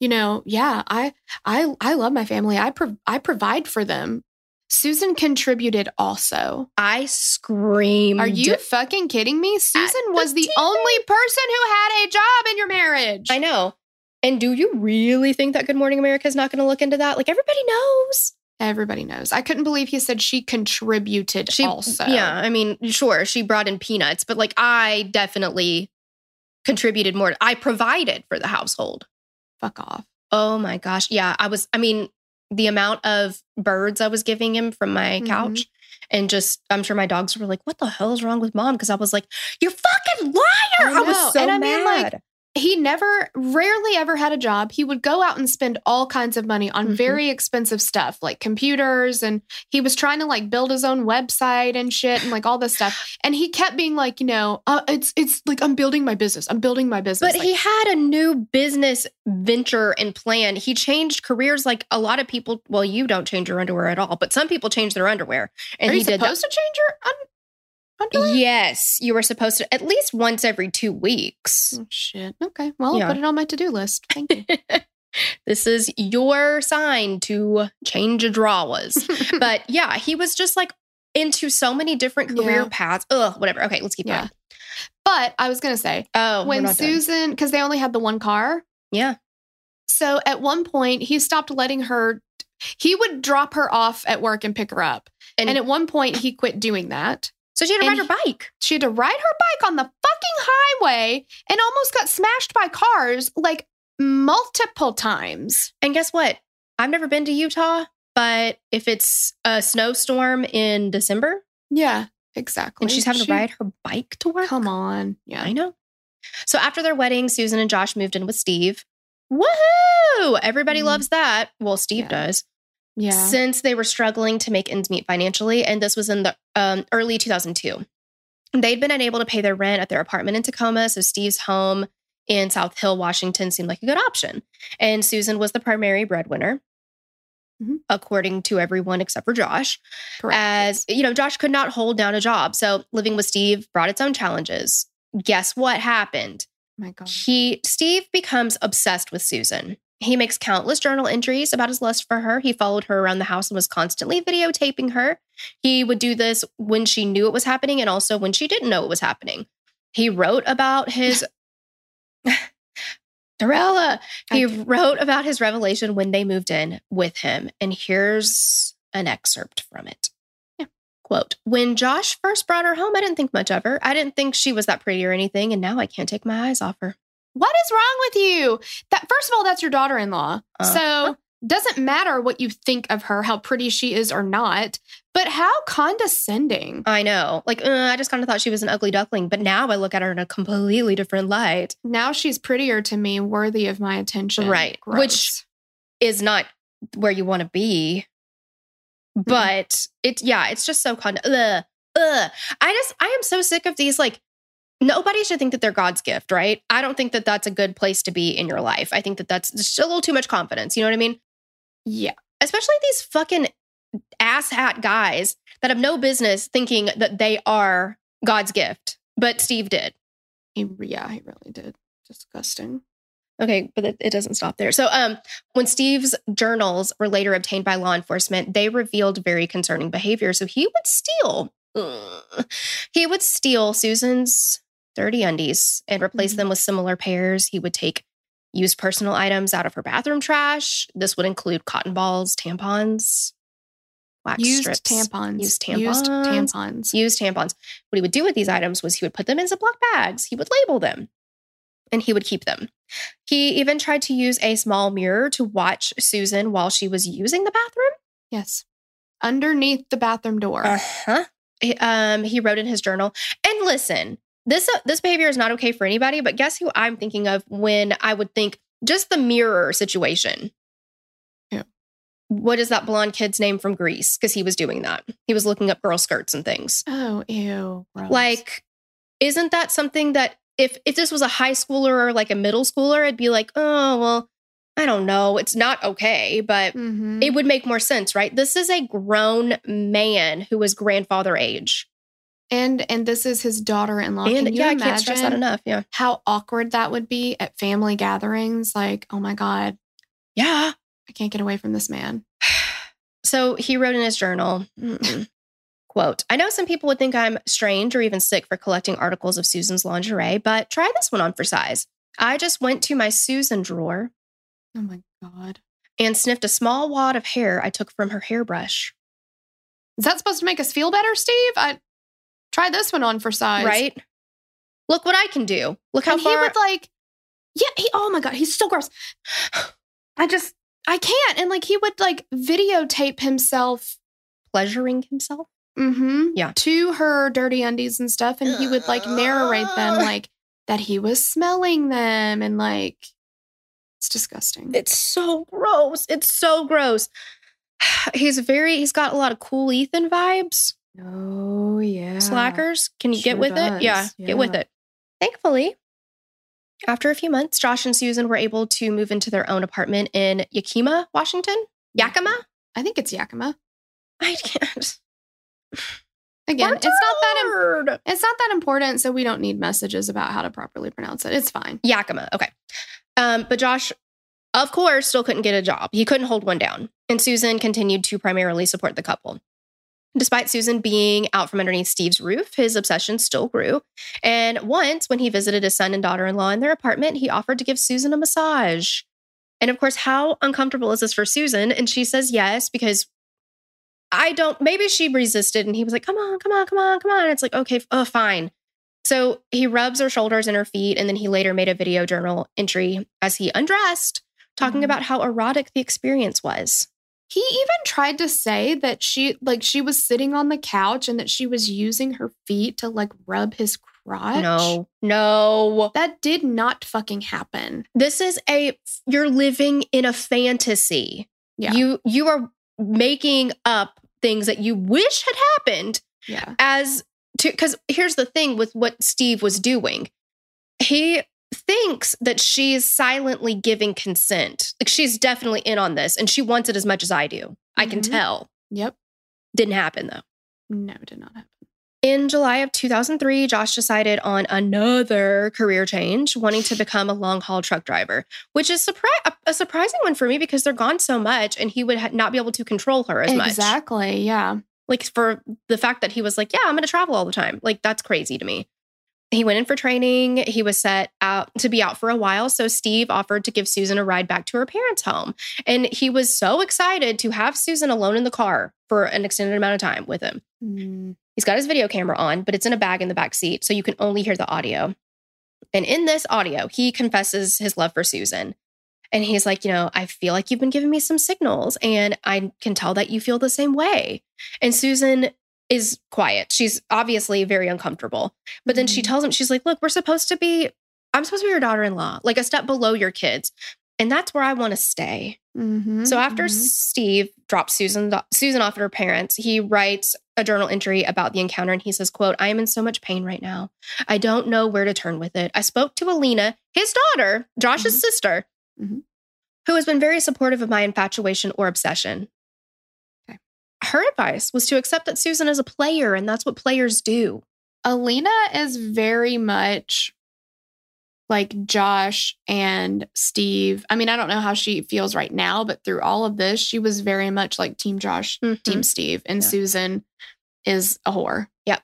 you know, yeah, I I I love my family. I pro- I provide for them. Susan contributed also. I screamed. Are you fucking kidding me? Susan was the TV. only person who had a job in your marriage. I know. And do you really think that Good Morning America is not going to look into that? Like everybody knows. Everybody knows. I couldn't believe he said she contributed She also. Yeah, I mean, sure, she brought in peanuts, but like I definitely contributed more. I provided for the household. Fuck off. Oh my gosh. Yeah, I was I mean, the amount of birds I was giving him from my Mhm. couch and just I'm sure my dogs were like, "What the hell is wrong with mom?" because I was like, "You're fucking liar." I I, was so And I mad. mean, like, he never rarely ever had a job he would go out and spend all kinds of money on Mhm. very expensive stuff like computers and he was trying to like build his own website and shit and like all this stuff and he kept being like you know uh, it's it's like i'm building my business i'm building my business But Like, he had a new business venture and plan. He changed careers like a lot of people. Well, you don't change your underwear at all, but some people change their underwear. And are he you did supposed to change your un- that. Underwear Yes, you were supposed to at least once every two weeks. oh, shit okay well Yeah. i'll put it on my to-do list thank you this is your sign to change a drawas. but yeah, he was just like into so many different career Yeah. paths. Ugh, whatever. Okay, let's keep yeah going. but i was gonna say Oh, when susan because they only had the one car Yeah. So at one point, he stopped letting her. He would drop her off at work and pick her up. And, And, at one point, he quit doing that. So she had to ride her bike. She had to ride her bike on the fucking highway and almost got smashed by cars like multiple times. And guess what? I've never been to Utah, but if it's a snowstorm in December Yeah, exactly. and she's having She- to ride her bike to work, Come on. Yeah. I know. So after their wedding, Susan and Josh moved in with Steve. Woohoo! Everybody Mm. loves that. Well, Steve Yeah. does. Yeah. Since they were struggling to make ends meet financially, and this was in the um, early 2002. They'd been unable to pay their rent at their apartment in Tacoma, so Steve's home in South Hill, Washington seemed like a good option. And Susan was the primary breadwinner, Mhm. according to everyone except for Josh Correct. as you know josh could not hold down a job so living with steve brought its own challenges guess what happened Oh my God. he steve becomes obsessed with susan he makes countless journal entries about his lust for her he followed her around the house and was constantly videotaping her he would do this when she knew it was happening and also when she didn't know it was happening he wrote about his Dorella. He I- wrote about his revelation when they moved in with him. And here's an excerpt from it. Yeah. Quote When Josh first brought her home, I didn't think much of her. I didn't think she was that pretty or anything. And now I can't take my eyes off her. What is wrong with you? That first of all, that's your daughter-in-law. Uh-huh. So doesn't matter what you think of her, how pretty she is or not, but how condescending. I know. Like, uh, I just kind of thought she was an ugly duckling. But now I look at her in a completely different light. Now she's prettier to me, worthy of my attention. Right. Gross. Which- Is not where you want to be. But it, yeah, it's just so con. Ugh, ugh. I just, I am so sick of these like nobody should think that they're God's gift, right? I don't think that that's a good place to be in your life. I think that that's just a little too much confidence. You know what I mean? yeah. Especially these fucking asshat guys that have no business thinking that they are God's gift, but Steve did. He, yeah, he really did. Disgusting. Okay, but it, doesn't stop there. So, um, when Steve's journals were later obtained by law enforcement, they revealed very concerning behavior. So he would steal. Ugh. he would steal Susan's dirty undies and replace Mhm. them with similar pairs. He would take used personal items out of her bathroom trash. This would include cotton balls, tampons. wax used strips, tampons. used tampons, Used tampons. used tampons. What he would do with these items was he would put them in Ziploc bags, he would label them, and he would keep them. He even tried to use a small mirror to watch Susan while she was using the bathroom. Yes. Underneath the bathroom door. Uh huh. Um, he wrote in his journal. And listen, this uh, this behavior is not okay for anybody. But guess who I'm thinking of when I would think just the mirror situation. Who? What is that blonde kid's name from Grease? Because he was doing that. He was looking up girl skirts and things. oh, ew. gross. Like, isn't that something that if if this was a high schooler or like a middle schooler, I'd be like, oh well, I don't know. It's not okay, but Mhm. it would make more sense, right? This is a grown man who is grandfather age. And and this is his daughter-in-law. And Can you yeah, I can't stress that enough. Yeah. how awkward that would be at family gatherings? Like, oh my God, Yeah. I can't get away from this man. So he wrote in his journal, quote, I know some people would think I'm strange or even sick for collecting articles of Susan's lingerie, but try this one on for size. I just went to my Susan drawer Oh my God. and sniffed a small wad of hair I took from her hairbrush. Is that supposed to make us feel better, Steve? I try this one on for size. Right? Look what I can do. Look how and far. he would like, yeah, he, oh my God, he's so gross. I just, I can't. And like, he would like videotape himself pleasuring himself. mm-hmm, Yeah. to her dirty undies and stuff. And he would like narrate them like that he was smelling them and like, it's disgusting. It's so gross. It's so gross. He's very, he's got a lot of cool Ethan vibes. Oh, yeah. Slackers. Can you Sure get with it? does. Yeah, get with it. Thankfully, after a few months, Josh and Susan were able to move into their own apartment in Yakima, Washington. Yakima? I think it's Yakima. I can't. Again, it's not that im- it's not that important, so we don't need messages about how to properly pronounce it. It's fine. Yakima. Okay. Um, but Josh, of course, still couldn't get a job. He couldn't hold one down. And Susan continued to primarily support the couple. Despite Susan being out from underneath Steve's roof, his obsession still grew. And once, when he visited his son and daughter in law in their apartment, he offered to give Susan a massage. And of course, how uncomfortable is this for Susan? And she says yes, because I don't, maybe she resisted and he was like, come on, come on, come on, come on. And it's like, okay, oh, fine. So he rubs her shoulders and her feet, and then he later made a video journal entry as he undressed, talking Mhm. about how erotic the experience was. He even tried to say that she like she was sitting on the couch and that she was using her feet to like rub his crotch. No, no. That did not fucking happen. This is a you're living in a fantasy. Yeah. You you are making up things that you wish had happened Yeah. as to because here's the thing with what Steve was doing. He thinks that she's silently giving consent. Like she's definitely in on this and she wants it as much as I do. I can Mhm. tell. Yep. Didn't happen though. No, it did not happen. In July of 2003, Josh decided on another career change, wanting to become a long haul truck driver, which is surpri- a, a surprising one for me because they're gone so much and he would ha- not be able to control her as much. exactly. Yeah. Like for the fact that he was like, yeah, I'm going to travel all the time. Like that's crazy to me. He went in for training. He was set out to be out for a while. So Steve offered to give Susan a ride back to her parents' home. And he was so excited to have Susan alone in the car for an extended amount of time with him. Mm. He's got his video camera on, but it's in a bag in the back seat. So you can only hear the audio. And in this audio, he confesses his love for Susan. And he's like, you know, I feel like you've been giving me some signals and I can tell that you feel the same way. And Susan is quiet. She's obviously very uncomfortable. But then she Mhm. tells him, she's like, look, we're supposed to be, I'm supposed to be your daughter in law, like a step below your kids. And that's where I want to stay. Mhm, So after mhm. Steve drops Susan Susan off at her parents, he writes a journal entry about the encounter and he says, quote, I am in so much pain right now. I don't know where to turn with it. I spoke to Alina, his daughter, Josh's Mhm. sister, Mhm. who has been very supportive of my infatuation or obsession. Her advice was to accept that Susan is a player and that's what players do. Alina is very much like Josh and Steve. I mean, I don't know how she feels right now, but through all of this, she was very much like Team Josh, Mhm. Team Steve, and Yeah. Susan is a whore. Yep.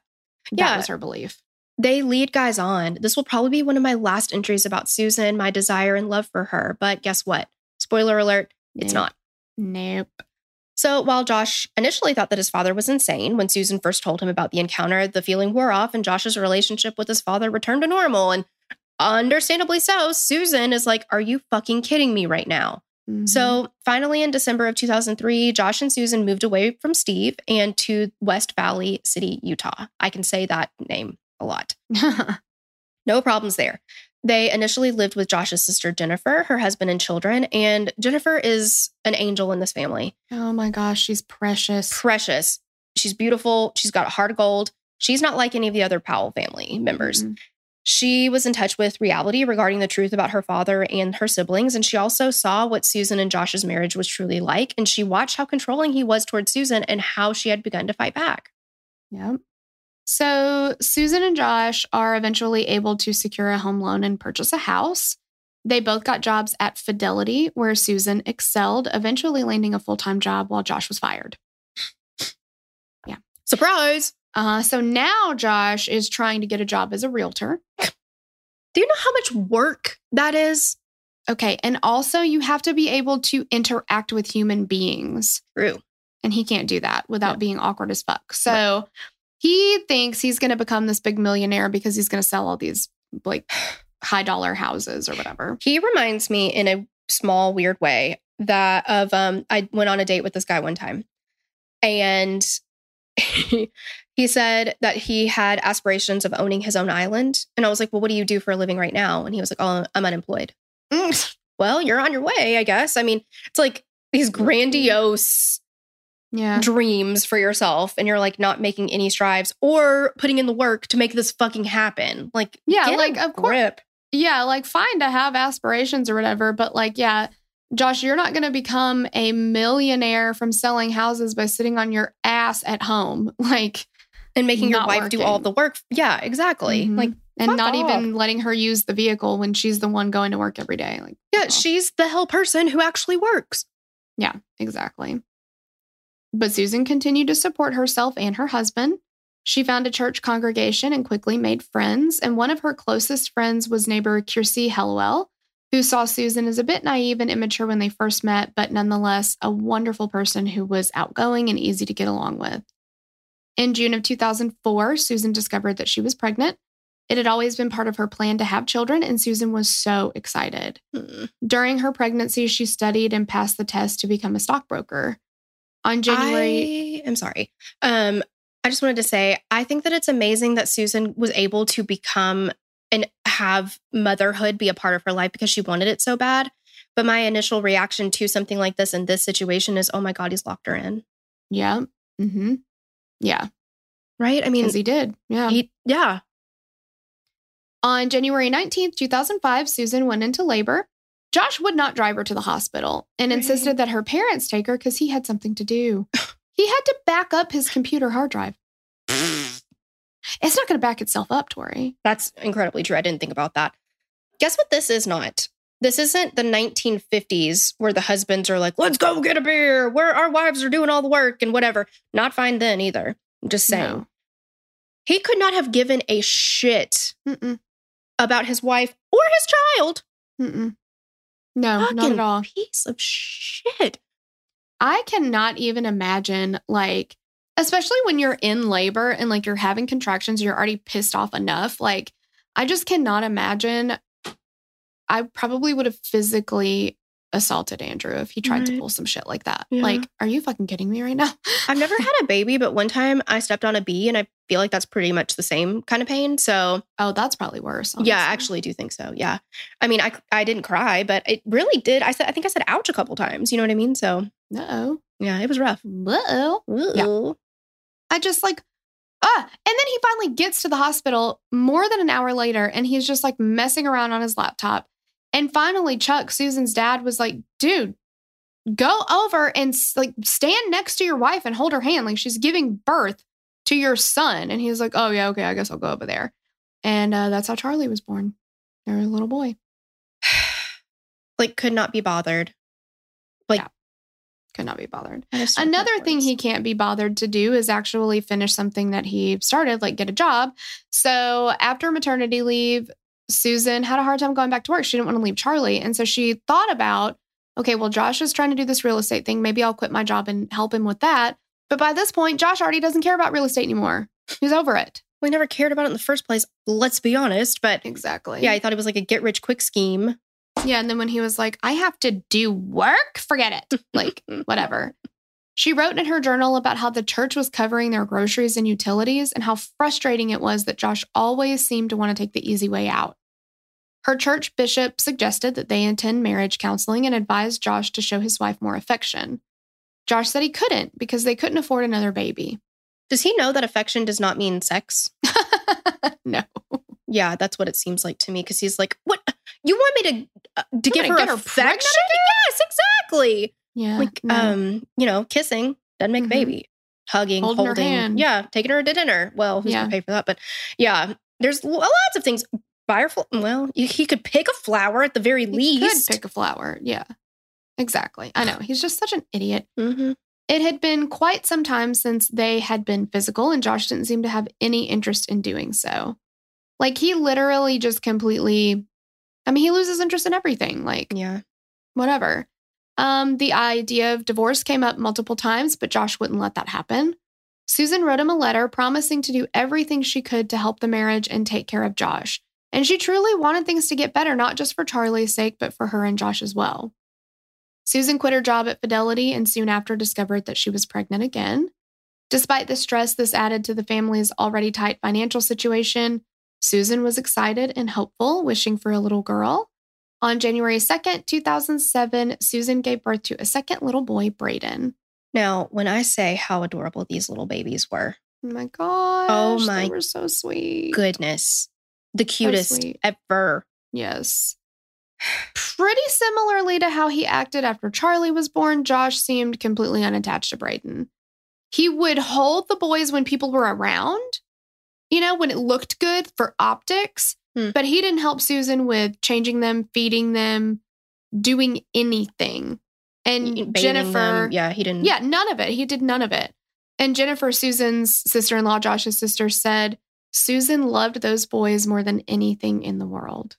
That Yeah. was her belief. They lead guys on. This will probably be one of my last entries about Susan, my desire and love for her. But guess what? Spoiler alert, it's Nope. not. Nope. So while Josh initially thought that his father was insane, when Susan first told him about the encounter, the feeling wore off and Josh's relationship with his father returned to normal. And understandably so, Susan is like, Are you fucking kidding me right now? Mhm. So finally, in December of 2003, Josh and Susan moved away from Steve and to West Valley City, Utah. I can say that name a lot. No problems there. They initially lived with Josh's sister, Jennifer, her husband, and children. And Jennifer is an angel in this family. oh my gosh, she's precious. Precious. She's beautiful. She's got a heart of gold. She's not like any of the other Powell family members. Mhm. She was in touch with reality regarding the truth about her father and her siblings. And she also saw what Susan and Josh's marriage was truly like. And she watched how controlling he was towards Susan and how she had begun to fight back. Yep. So Susan and Josh are eventually able to secure a home loan and purchase a house. They both got jobs at Fidelity, where Susan excelled, eventually landing a full time job while Josh was fired. Yeah. Surprise! Uh, so now Josh is trying to get a job as a realtor. Do you know how much work that is? Okay. And also, you have to be able to interact with human beings. True. And he can't do that without No. being awkward as fuck. So he thinks he's going to become this big millionaire because he's going to sell all these like high dollar houses or whatever. He reminds me in a small, weird way that of um I went on a date with this guy one time. And he, he said that he had aspirations of owning his own island. And I was like, Well, what do you do for a living right now? And he was like, Oh, I'm unemployed. Well, you're on your way, I guess. I mean, it's like these grandiose Yeah. dreams for yourself, and you're like not making any strides or putting in the work to make this fucking happen. Like, Yeah, get a like, of course- Yeah. Like, fine to have aspirations or whatever. But, like, yeah, Josh, you're not going to become a millionaire from selling houses by sitting on your ass at home. Like, and making your wife do all the work. Yeah, exactly. Mhm. Like, and not off. even letting her use the vehicle when she's the one going to work every day. Like, yeah, she's the hell person who actually works. Yeah, exactly. But Susan continued to support herself and her husband. She found a church congregation and quickly made friends. And one of her closest friends was neighbor Kiirsi Hellewell, who saw Susan as a bit naive and immature when they first met, but nonetheless a wonderful person who was outgoing and easy to get along with. In June of 2004, Susan discovered that she was pregnant. It had always been part of her plan to have children, and Susan was so excited. Hmm. During her pregnancy, she studied and passed the test to become a stockbroker. On January, I am sorry. Um, I just wanted to say, I think that it's amazing that Susan was able to become and have motherhood be a part of her life because she wanted it so bad. But my initial reaction to something like this in this situation is, oh my God, he's locked her in. yeah, Mm-hmm. yeah, Right? I mean, because he did. Yeah. he, yeah. On January 19th, 2005, Susan went into labor. Josh would not drive her to the hospital and Right. insisted that her parents take her because he had something to do. he had to back up his computer hard drive. It's not going to back itself up, Tori. That's incredibly true. I didn't think about that. Guess what this is not? This isn't the 1950s where the husbands are like, let's go get a beer, where our wives are doing all the work and whatever. Not fine then either. I'm just saying. No. He could not have given a shit Mm-mm. about his wife or his child. Mm-mm. No, not at all. Piece of shit. I cannot even imagine, like, especially when you're in labor and like you're having contractions, you're already pissed off enough. Like, I just cannot imagine. I probably would have physically assaulted Andrew if he tried to pull some shit like that. Yeah. Like, are you fucking kidding me right now? I've never had a baby, but one time I stepped on a bee and I feel like that's pretty much the same kind of pain. So oh, that's probably worse. Yeah, I actually do think so. Yeah. I mean, I I didn't cry, but it really did. I said I think I said ouch a couple times. You know what I mean? So Uh-oh. yeah, it was rough. Uh-oh. Yeah. I just like, ah. And then he finally gets to the hospital more than an hour later and he's just like messing around on his laptop. And finally, Chuck, Susan's dad, was like, dude, go over and like stand next to your wife and hold her hand. Like she's giving birth to your son. And he was like, oh, yeah, okay, I guess I'll go over there. And uh, that's how Charlie was born. Their little boy. Like could not be bothered. Like Yeah. Could not be bothered. I just don't Another thing he can't be bothered to do is actually finish something that he started, like get a job. So after maternity leave, Susan had a hard time going back to work. She didn't want to leave Charlie. And so she thought about okay, well, Josh is trying to do this real estate thing. Maybe I'll quit my job and help him with that. But by this point, Josh already doesn't care about real estate anymore. He's over it. We never cared about it in the first place. Let's be honest. But Exactly. yeah, I thought it was like a get rich quick scheme. Yeah. And then when he was like, I have to do work, forget it. Like, whatever. She wrote in her journal about how the church was covering their groceries and utilities and how frustrating it was that Josh always seemed to want to take the easy way out. Her church bishop suggested that they attend marriage counseling and advised Josh to show his wife more affection. Josh said he couldn't because they couldn't afford another baby. Does he know that affection does not mean sex? no. Yeah, that's what it seems like to me. Because he's like, "What? You want me to uh, to You give her get her affection? pregnant yes, exactly. Yeah. like, no. um, you know, kissing doesn't make Mhm. a baby. Hugging, Holding holding, yeah, taking her to dinner. Well, who's Yeah. gonna pay for that? But yeah, there's lo- lots of things. Buy her. fl- Well, you- he could pick a flower at the very least. He least. could pick a flower. Yeah. Exactly. I know. He's just such an idiot. hmm It had been quite some time since they had been physical, and Josh didn't seem to have any interest in doing so. Like, he literally just completely, I mean, he loses interest in everything. Like, Yeah. whatever. Um, the idea of divorce came up multiple times, but Josh wouldn't let that happen. Susan wrote him a letter promising to do everything she could to help the marriage and take care of Josh. And she truly wanted things to get better, not just for Charlie's sake, but for her and Josh as well. Susan quit her job at Fidelity and soon after discovered that she was pregnant again. Despite the stress this added to the family's already tight financial situation, Susan was excited and hopeful, wishing for a little girl. On January 2nd, 2007, Susan gave birth to a second little boy, Braden. Now, when I say how adorable these little babies were, Oh my gosh. Oh my They were so sweet. goodness, the cutest sweet. ever. Yes. Pretty similarly to how he acted after Charlie was born, Josh seemed completely unattached to Braden. He would hold the boys when people were around, you know, when it looked good for optics, Hmm. but he didn't help Susan with changing them, feeding them, doing anything. And Bathing Jennifer, them. yeah, he didn't. yeah, none of it. He did none of it. And Jennifer, Susan's sister in law, Josh's sister, said Susan loved those boys more than anything in the world.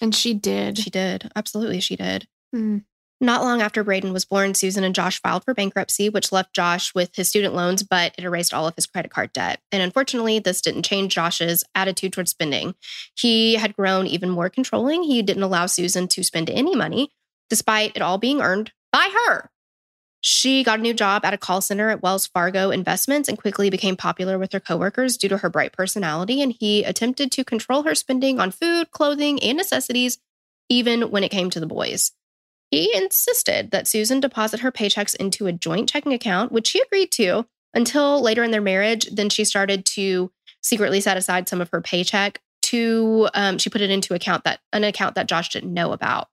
And she did. she did. Absolutely, she did. Mm. Not long after Braden was born, Susan and Josh filed for bankruptcy, which left Josh with his student loans, but it erased all of his credit card debt. And unfortunately, this didn't change Josh's attitude towards spending. He had grown even more controlling. He didn't allow Susan to spend any money, despite it all being earned by her. She got a new job at a call center at Wells Fargo Investments and quickly became popular with her coworkers due to her bright personality. And he attempted to control her spending on food, clothing, and necessities, even when it came to the boys. He insisted that Susan deposit her paychecks into a joint checking account, which she agreed to until later in their marriage. Then she started to secretly set aside some of her paycheck to um, she put it into account that an account that Josh didn't know about.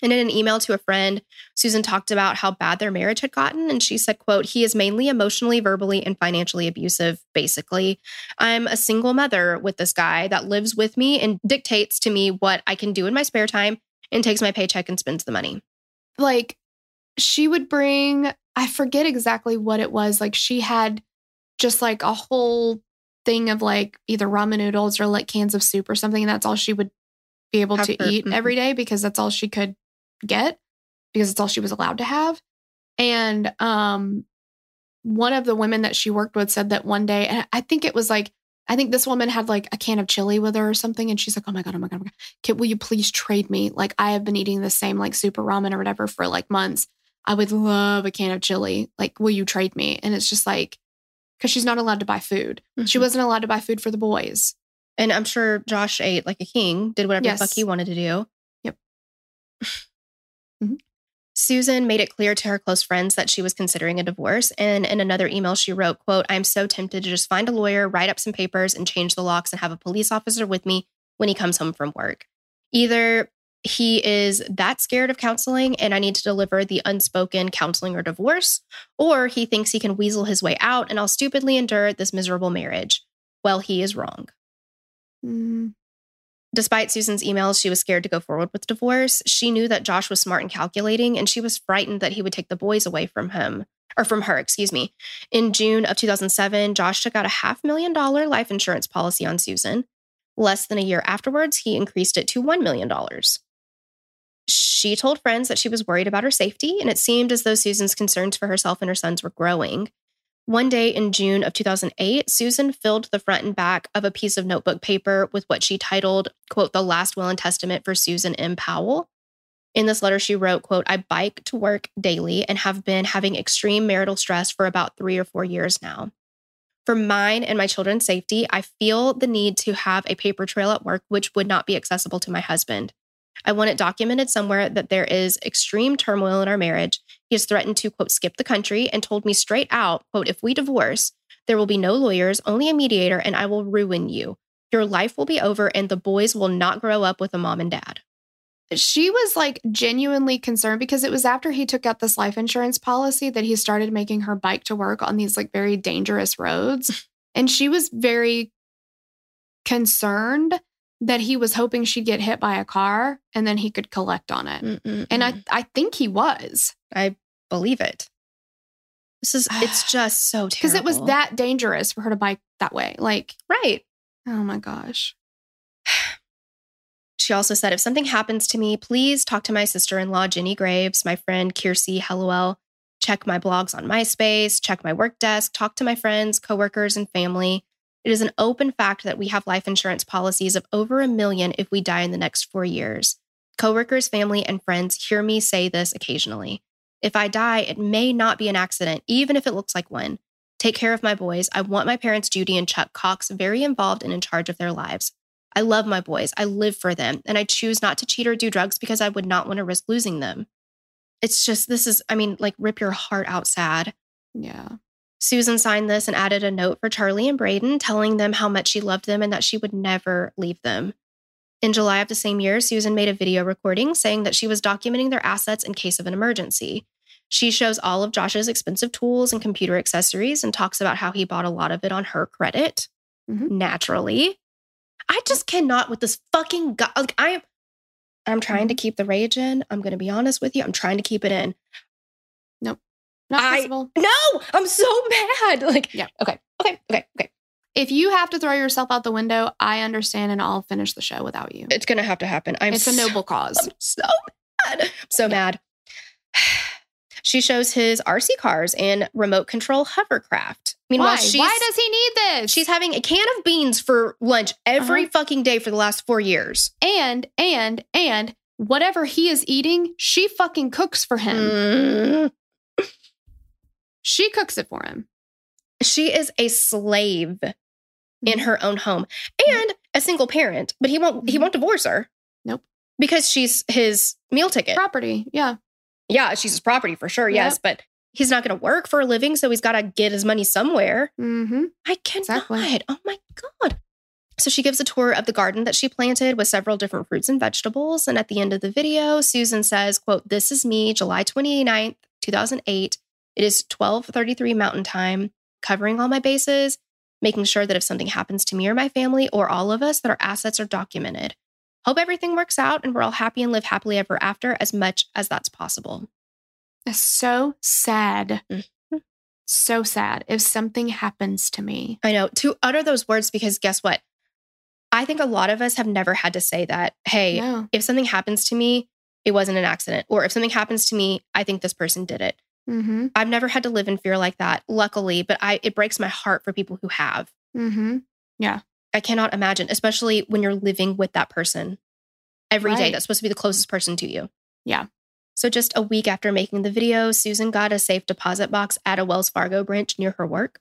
And in an email to a friend, Susan talked about how bad their marriage had gotten. And she said, quote, he is mainly emotionally, verbally, and financially abusive, basically. I'm a single mother with this guy that lives with me and dictates to me what I can do in my spare time and takes my paycheck and spends the money. Like, she would bring, I forget exactly what it was. Like, she had just like a whole thing of like either ramen noodles or like cans of soup or something. And that's all she would be able Have to for- eat mhm. every day because that's all she could get because it's all she was allowed to have. And um one of the women that she worked with said that one day, and I think it was like, I think this woman had like a can of chili with her or something. And she's like, oh my God, oh my God, oh my God. Can, will you please trade me? Like, I have been eating the same like super ramen or whatever for like months. I would love a can of chili. Like, will you trade me? And it's just like, because she's not allowed to buy food. She Mhm. wasn't allowed to buy food for the boys. And I'm sure Josh ate like a king, did whatever Yes. the fuck he wanted to do. Yep. Mhm. Susan made it clear to her close friends that she was considering a divorce. And in another email, she wrote, quote, I'm so tempted to just find a lawyer, write up some papers, and change the locks and have a police officer with me when he comes home from work. Either he is that scared of counseling and I need to deliver the unspoken counseling or divorce, or he thinks he can weasel his way out and I'll stupidly endure this miserable marriage. Well, he is wrong. Mm, Despite Susan's emails, she was scared to go forward with divorce. She knew that Josh was smart and calculating, and she was frightened that he would take the boys away from him, or from her, excuse me. In June of 2007, Josh took out a half million dollar life insurance policy on Susan. Less than a year afterwards, he increased it to $1 million. She told friends that she was worried about her safety, and it seemed as though Susan's concerns for herself and her sons were growing. One day in June of 2008, Susan filled the front and back of a piece of notebook paper with what she titled, quote, the last will and testament for Susan M. Powell. In this letter, she wrote, quote, I bike to work daily and have been having extreme marital stress for about three or four years now. For mine and my children's safety, I feel the need to have a paper trail at work which would not be accessible to my husband. I want it documented somewhere that there is extreme turmoil in our marriage. He has threatened to, quote, skip the country and told me straight out, quote, if we divorce, there will be no lawyers, only a mediator, and I will ruin you. Your life will be over, and the boys will not grow up with a mom and dad. She was like genuinely concerned because it was after he took out this life insurance policy that he started making her bike to work on these like very dangerous roads. And she was very concerned that he was hoping she'd get hit by a car and then he could collect on it. Mm-mm-mm. And I I think he was I believe it. This is, it's just so terrible. because it was that dangerous for her to bike that way. Like, Right. oh my gosh. She also said, if something happens to me, please talk to my sister in law, Jenny Graves, my friend, Kiirsi Hallowell. Check my blogs on MySpace, check my work desk, talk to my friends, coworkers, and family. It is an open fact that we have life insurance policies of over a million if we die in the next four years. Coworkers, family, and friends hear me say this occasionally. If I die, it may not be an accident, even if it looks like one. Take care of my boys. I want my parents, Judy and Chuck Cox, very involved and in charge of their lives. I love my boys. I live for them, and I choose not to cheat or do drugs because I would not want to risk losing them. It's just, this is, I mean, like, rip your heart out sad. Yeah. Susan signed this and added a note for Charlie and Braden, telling them how much she loved them and that she would never leave them. In July of the same year, Susan made a video recording saying that she was documenting their assets in case of an emergency. She shows all of Josh's expensive tools and computer accessories and talks about how he bought a lot of it on her credit. Mhm. Naturally. I just cannot with this fucking guy. Like, I am. I'm trying to keep the rage in. I'm going to be honest with you. I'm trying to keep it in. Not I- possible. No, I'm so mad. Like, Yeah. Okay. Okay. Okay. Okay. If you have to throw yourself out the window, I understand and I'll finish the show without you. It's going to have to happen. I'm it's a so- noble cause. I'm so mad. I'm so mad. She shows his RC cars and remote control hovercraft. Meanwhile, Why? she's Why does he need this? she's having a can of beans for lunch every Uh-huh. fucking day for the last four years. and and and whatever he is eating, she fucking cooks for him. Mm. She cooks it for him. She is a slave Mm-hmm. in her own home and a single parent, but he won't. He Mhm. won't divorce her. Nope. because she's his meal ticket. Property. Yeah. yeah, she's his property for sure. Yes, but he's not going to work for a living, so he's got to get his money somewhere. Mm-hmm. I cannot. Exactly. Oh my God. So she gives a tour of the garden that she planted with several different fruits and vegetables. And at the end of the video, Susan says, quote, This is me, July 29th, 2008. It is 1233 Mountain Time, covering all my bases, making sure that if something happens to me or my family or all of us, that our assets are documented. Hope everything works out and we're all happy and live happily ever after as much as that's possible. It's so sad. Mhm. So sad if something happens to me. I know to utter those words because guess what? I think a lot of us have never had to say that. Hey, No. if something happens to me, it wasn't an accident. Or if something happens to me, I think this person did it. Mm-hmm. I've never had to live in fear like that, luckily, but I it breaks my heart for people who have. Mm-hmm. Yeah. I cannot imagine, especially when you're living with that person every day. Right. That's supposed to be the closest person to you. Yeah. So just a week after making the video, Susan got a safe deposit box at a Wells Fargo branch near her work.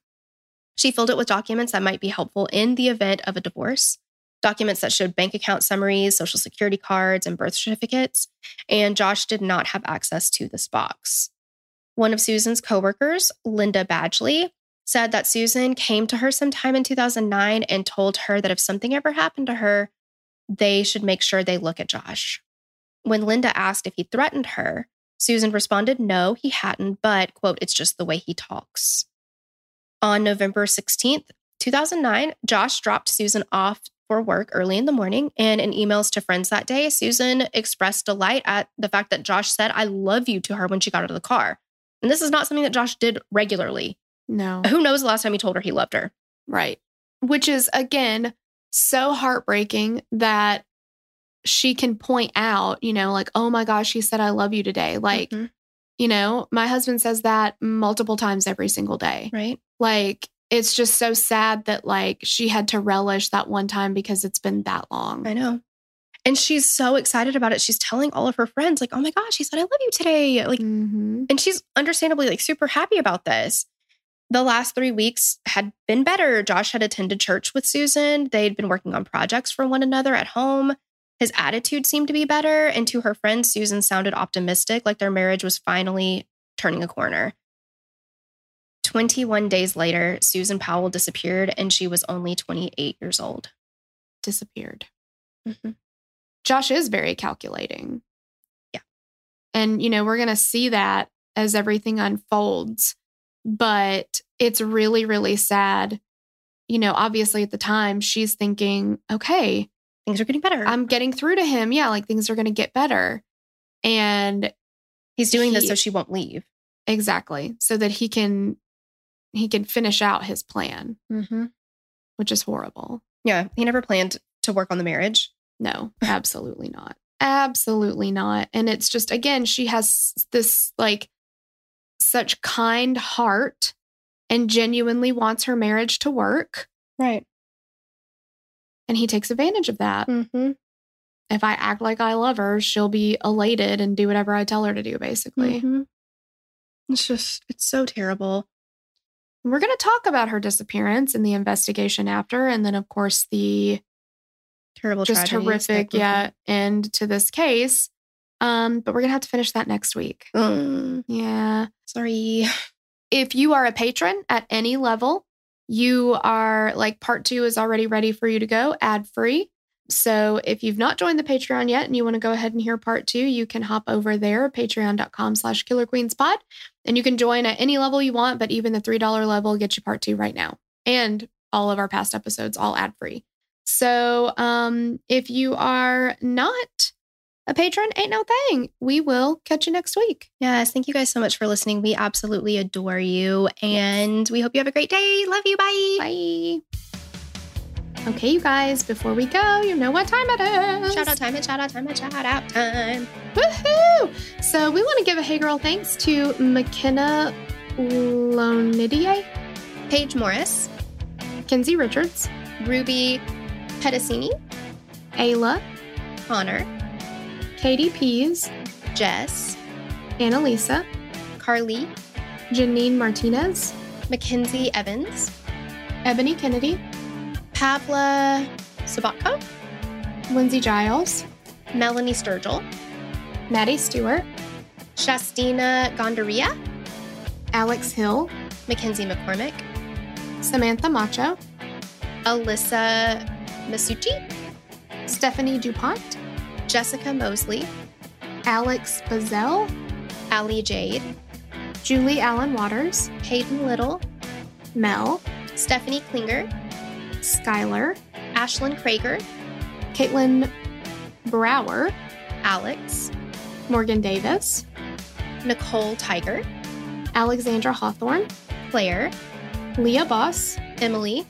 She filled it with documents that might be helpful in the event of a divorce. Documents that showed bank account summaries, social security cards, and birth certificates. And Josh did not have access to this box. One of Susan's coworkers, Linda Badgley, said that Susan came to her sometime in 2009 and told her that if something ever happened to her, they should make sure they look at Josh. When Linda asked if he threatened her, Susan responded, no, he hadn't, but, quote, it's just the way he talks. On November 16th, 2009, Josh dropped Susan off for work early in the morning. And in emails to friends that day, Susan expressed delight at the fact that Josh said, I love you to her when she got out of the car. And this is not something that Josh did regularly. No. Who knows the last time he told her he loved her? Right. Which is, again, so heartbreaking that she can point out, you know, like, oh my gosh, he said, I love you today. Like, Mhm. you know, my husband says that multiple times every single day. right. Like, it's just so sad that like she had to relish that one time because it's been that long. I know. And she's so excited about it. She's telling all of her friends, like, oh my gosh, he said, I love you today. Like, Mhm. and she's understandably like super happy about this. The last three weeks had been better. Josh had attended church with Susan. They'd been working on projects for one another at home. His attitude seemed to be better. And to her friends, Susan sounded optimistic, like their marriage was finally turning a corner. 21 days later, Susan Powell disappeared and she was only 28 years old. Disappeared. Mhm. Josh is very calculating. Yeah. And, you know, we're going to see that as everything unfolds. But it's really, really sad. You know, obviously at the time, she's thinking, okay, Things are getting better. I'm getting through to him. Yeah, like things are going to get better. And He's doing this so she won't leave. exactly so that he can he can finish out his plan, Mm-hmm. which is horrible. Yeah, he never planned to work on the marriage. No, absolutely not. Absolutely not. And it's just, again, she has this like such kind heart and genuinely wants her marriage to work. Right. And he takes advantage of that. Mm-hmm. If I act like I love her, she'll be elated and do whatever I tell her to do, basically. Mhm. It's just, it's so terrible. We're going to talk about her disappearance and the investigation after. And then, of course, the Terrible, just horrific, yeah, end to this case. Um, but we're going to have to finish that next week. Mm, Yeah. sorry. if you are a patron at any level, you are like part two is already ready for you to go ad free. So if you've not joined the Patreon yet and you want to go ahead and hear part two, you can hop over there, patreon.com slash killer queens pod, and you can join at any level you want, but even the $3 level gets you part two right now. And all of our past episodes, all ad free. So um, if you are not a patron, ain't no thing. We will catch you next week. Yes, thank you guys so much for listening. We absolutely adore you. And we hope you have a great day. Love you. Bye. Bye. Okay, you guys, before we go, you know what time it is. Shout out time and shout out time and shout out time. Woohoo! So we want to give a hey girl thanks to McKenna Lonidier, Paige Morris, Kinsey Richards, Ruby Pedicini, Ayla, Connor, Katie Pease, Jess, Annalisa, Carly, Janine Martinez, Mackenzie Evans, Ebony Kennedy, Pavla Sabatka, Lindsay Giles, Melanie Sturgill, Maddie Stewart, Shastina Gondaria, Alex Hill, Mackenzie McCormick, Samantha Macho, Alyssa Masucci, Stephanie DuPont, Jessica Mosley, Alex Bazell, Ali Jade, Julie Allen Waters, Hayden Little, Mel, Stephanie Klinger, Skylar, Ashlyn Krager, Caitlin Brower, Alex, Morgan Davis, Nicole Tiger, Alexandra Hawthorne, Claire, Leah Boss, Emily,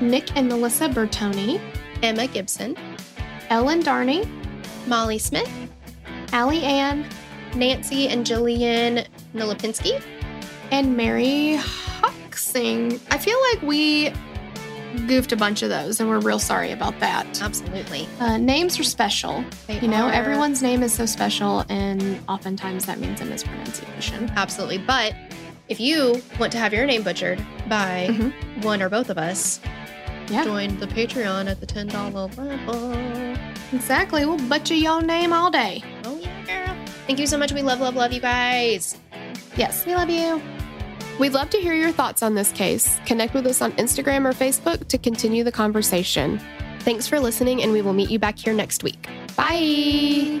Nick and Melissa Bertoni, Emma Gibson, Ellen Darney, Molly Smith, Allie Ann, Nancy and Jillian Nolipinski, and Mary Huxing. I feel like we goofed a bunch of those and we're real sorry about that. Absolutely. Uh, names are special. They You know, are. everyone's name is so special, and oftentimes that means a mispronunciation. Absolutely. But if you want to have your name butchered by Mhm. one or both of us, Yeah. join the Patreon at the $10 level. Exactly. We'll butcher your name all day. Oh, yeah, girl. Thank you so much. We love, love, love you guys. Yes, we love you. We'd love to hear your thoughts on this case. Connect with us on Instagram or Facebook to continue the conversation. Thanks for listening, and we will meet you back here next week. Bye.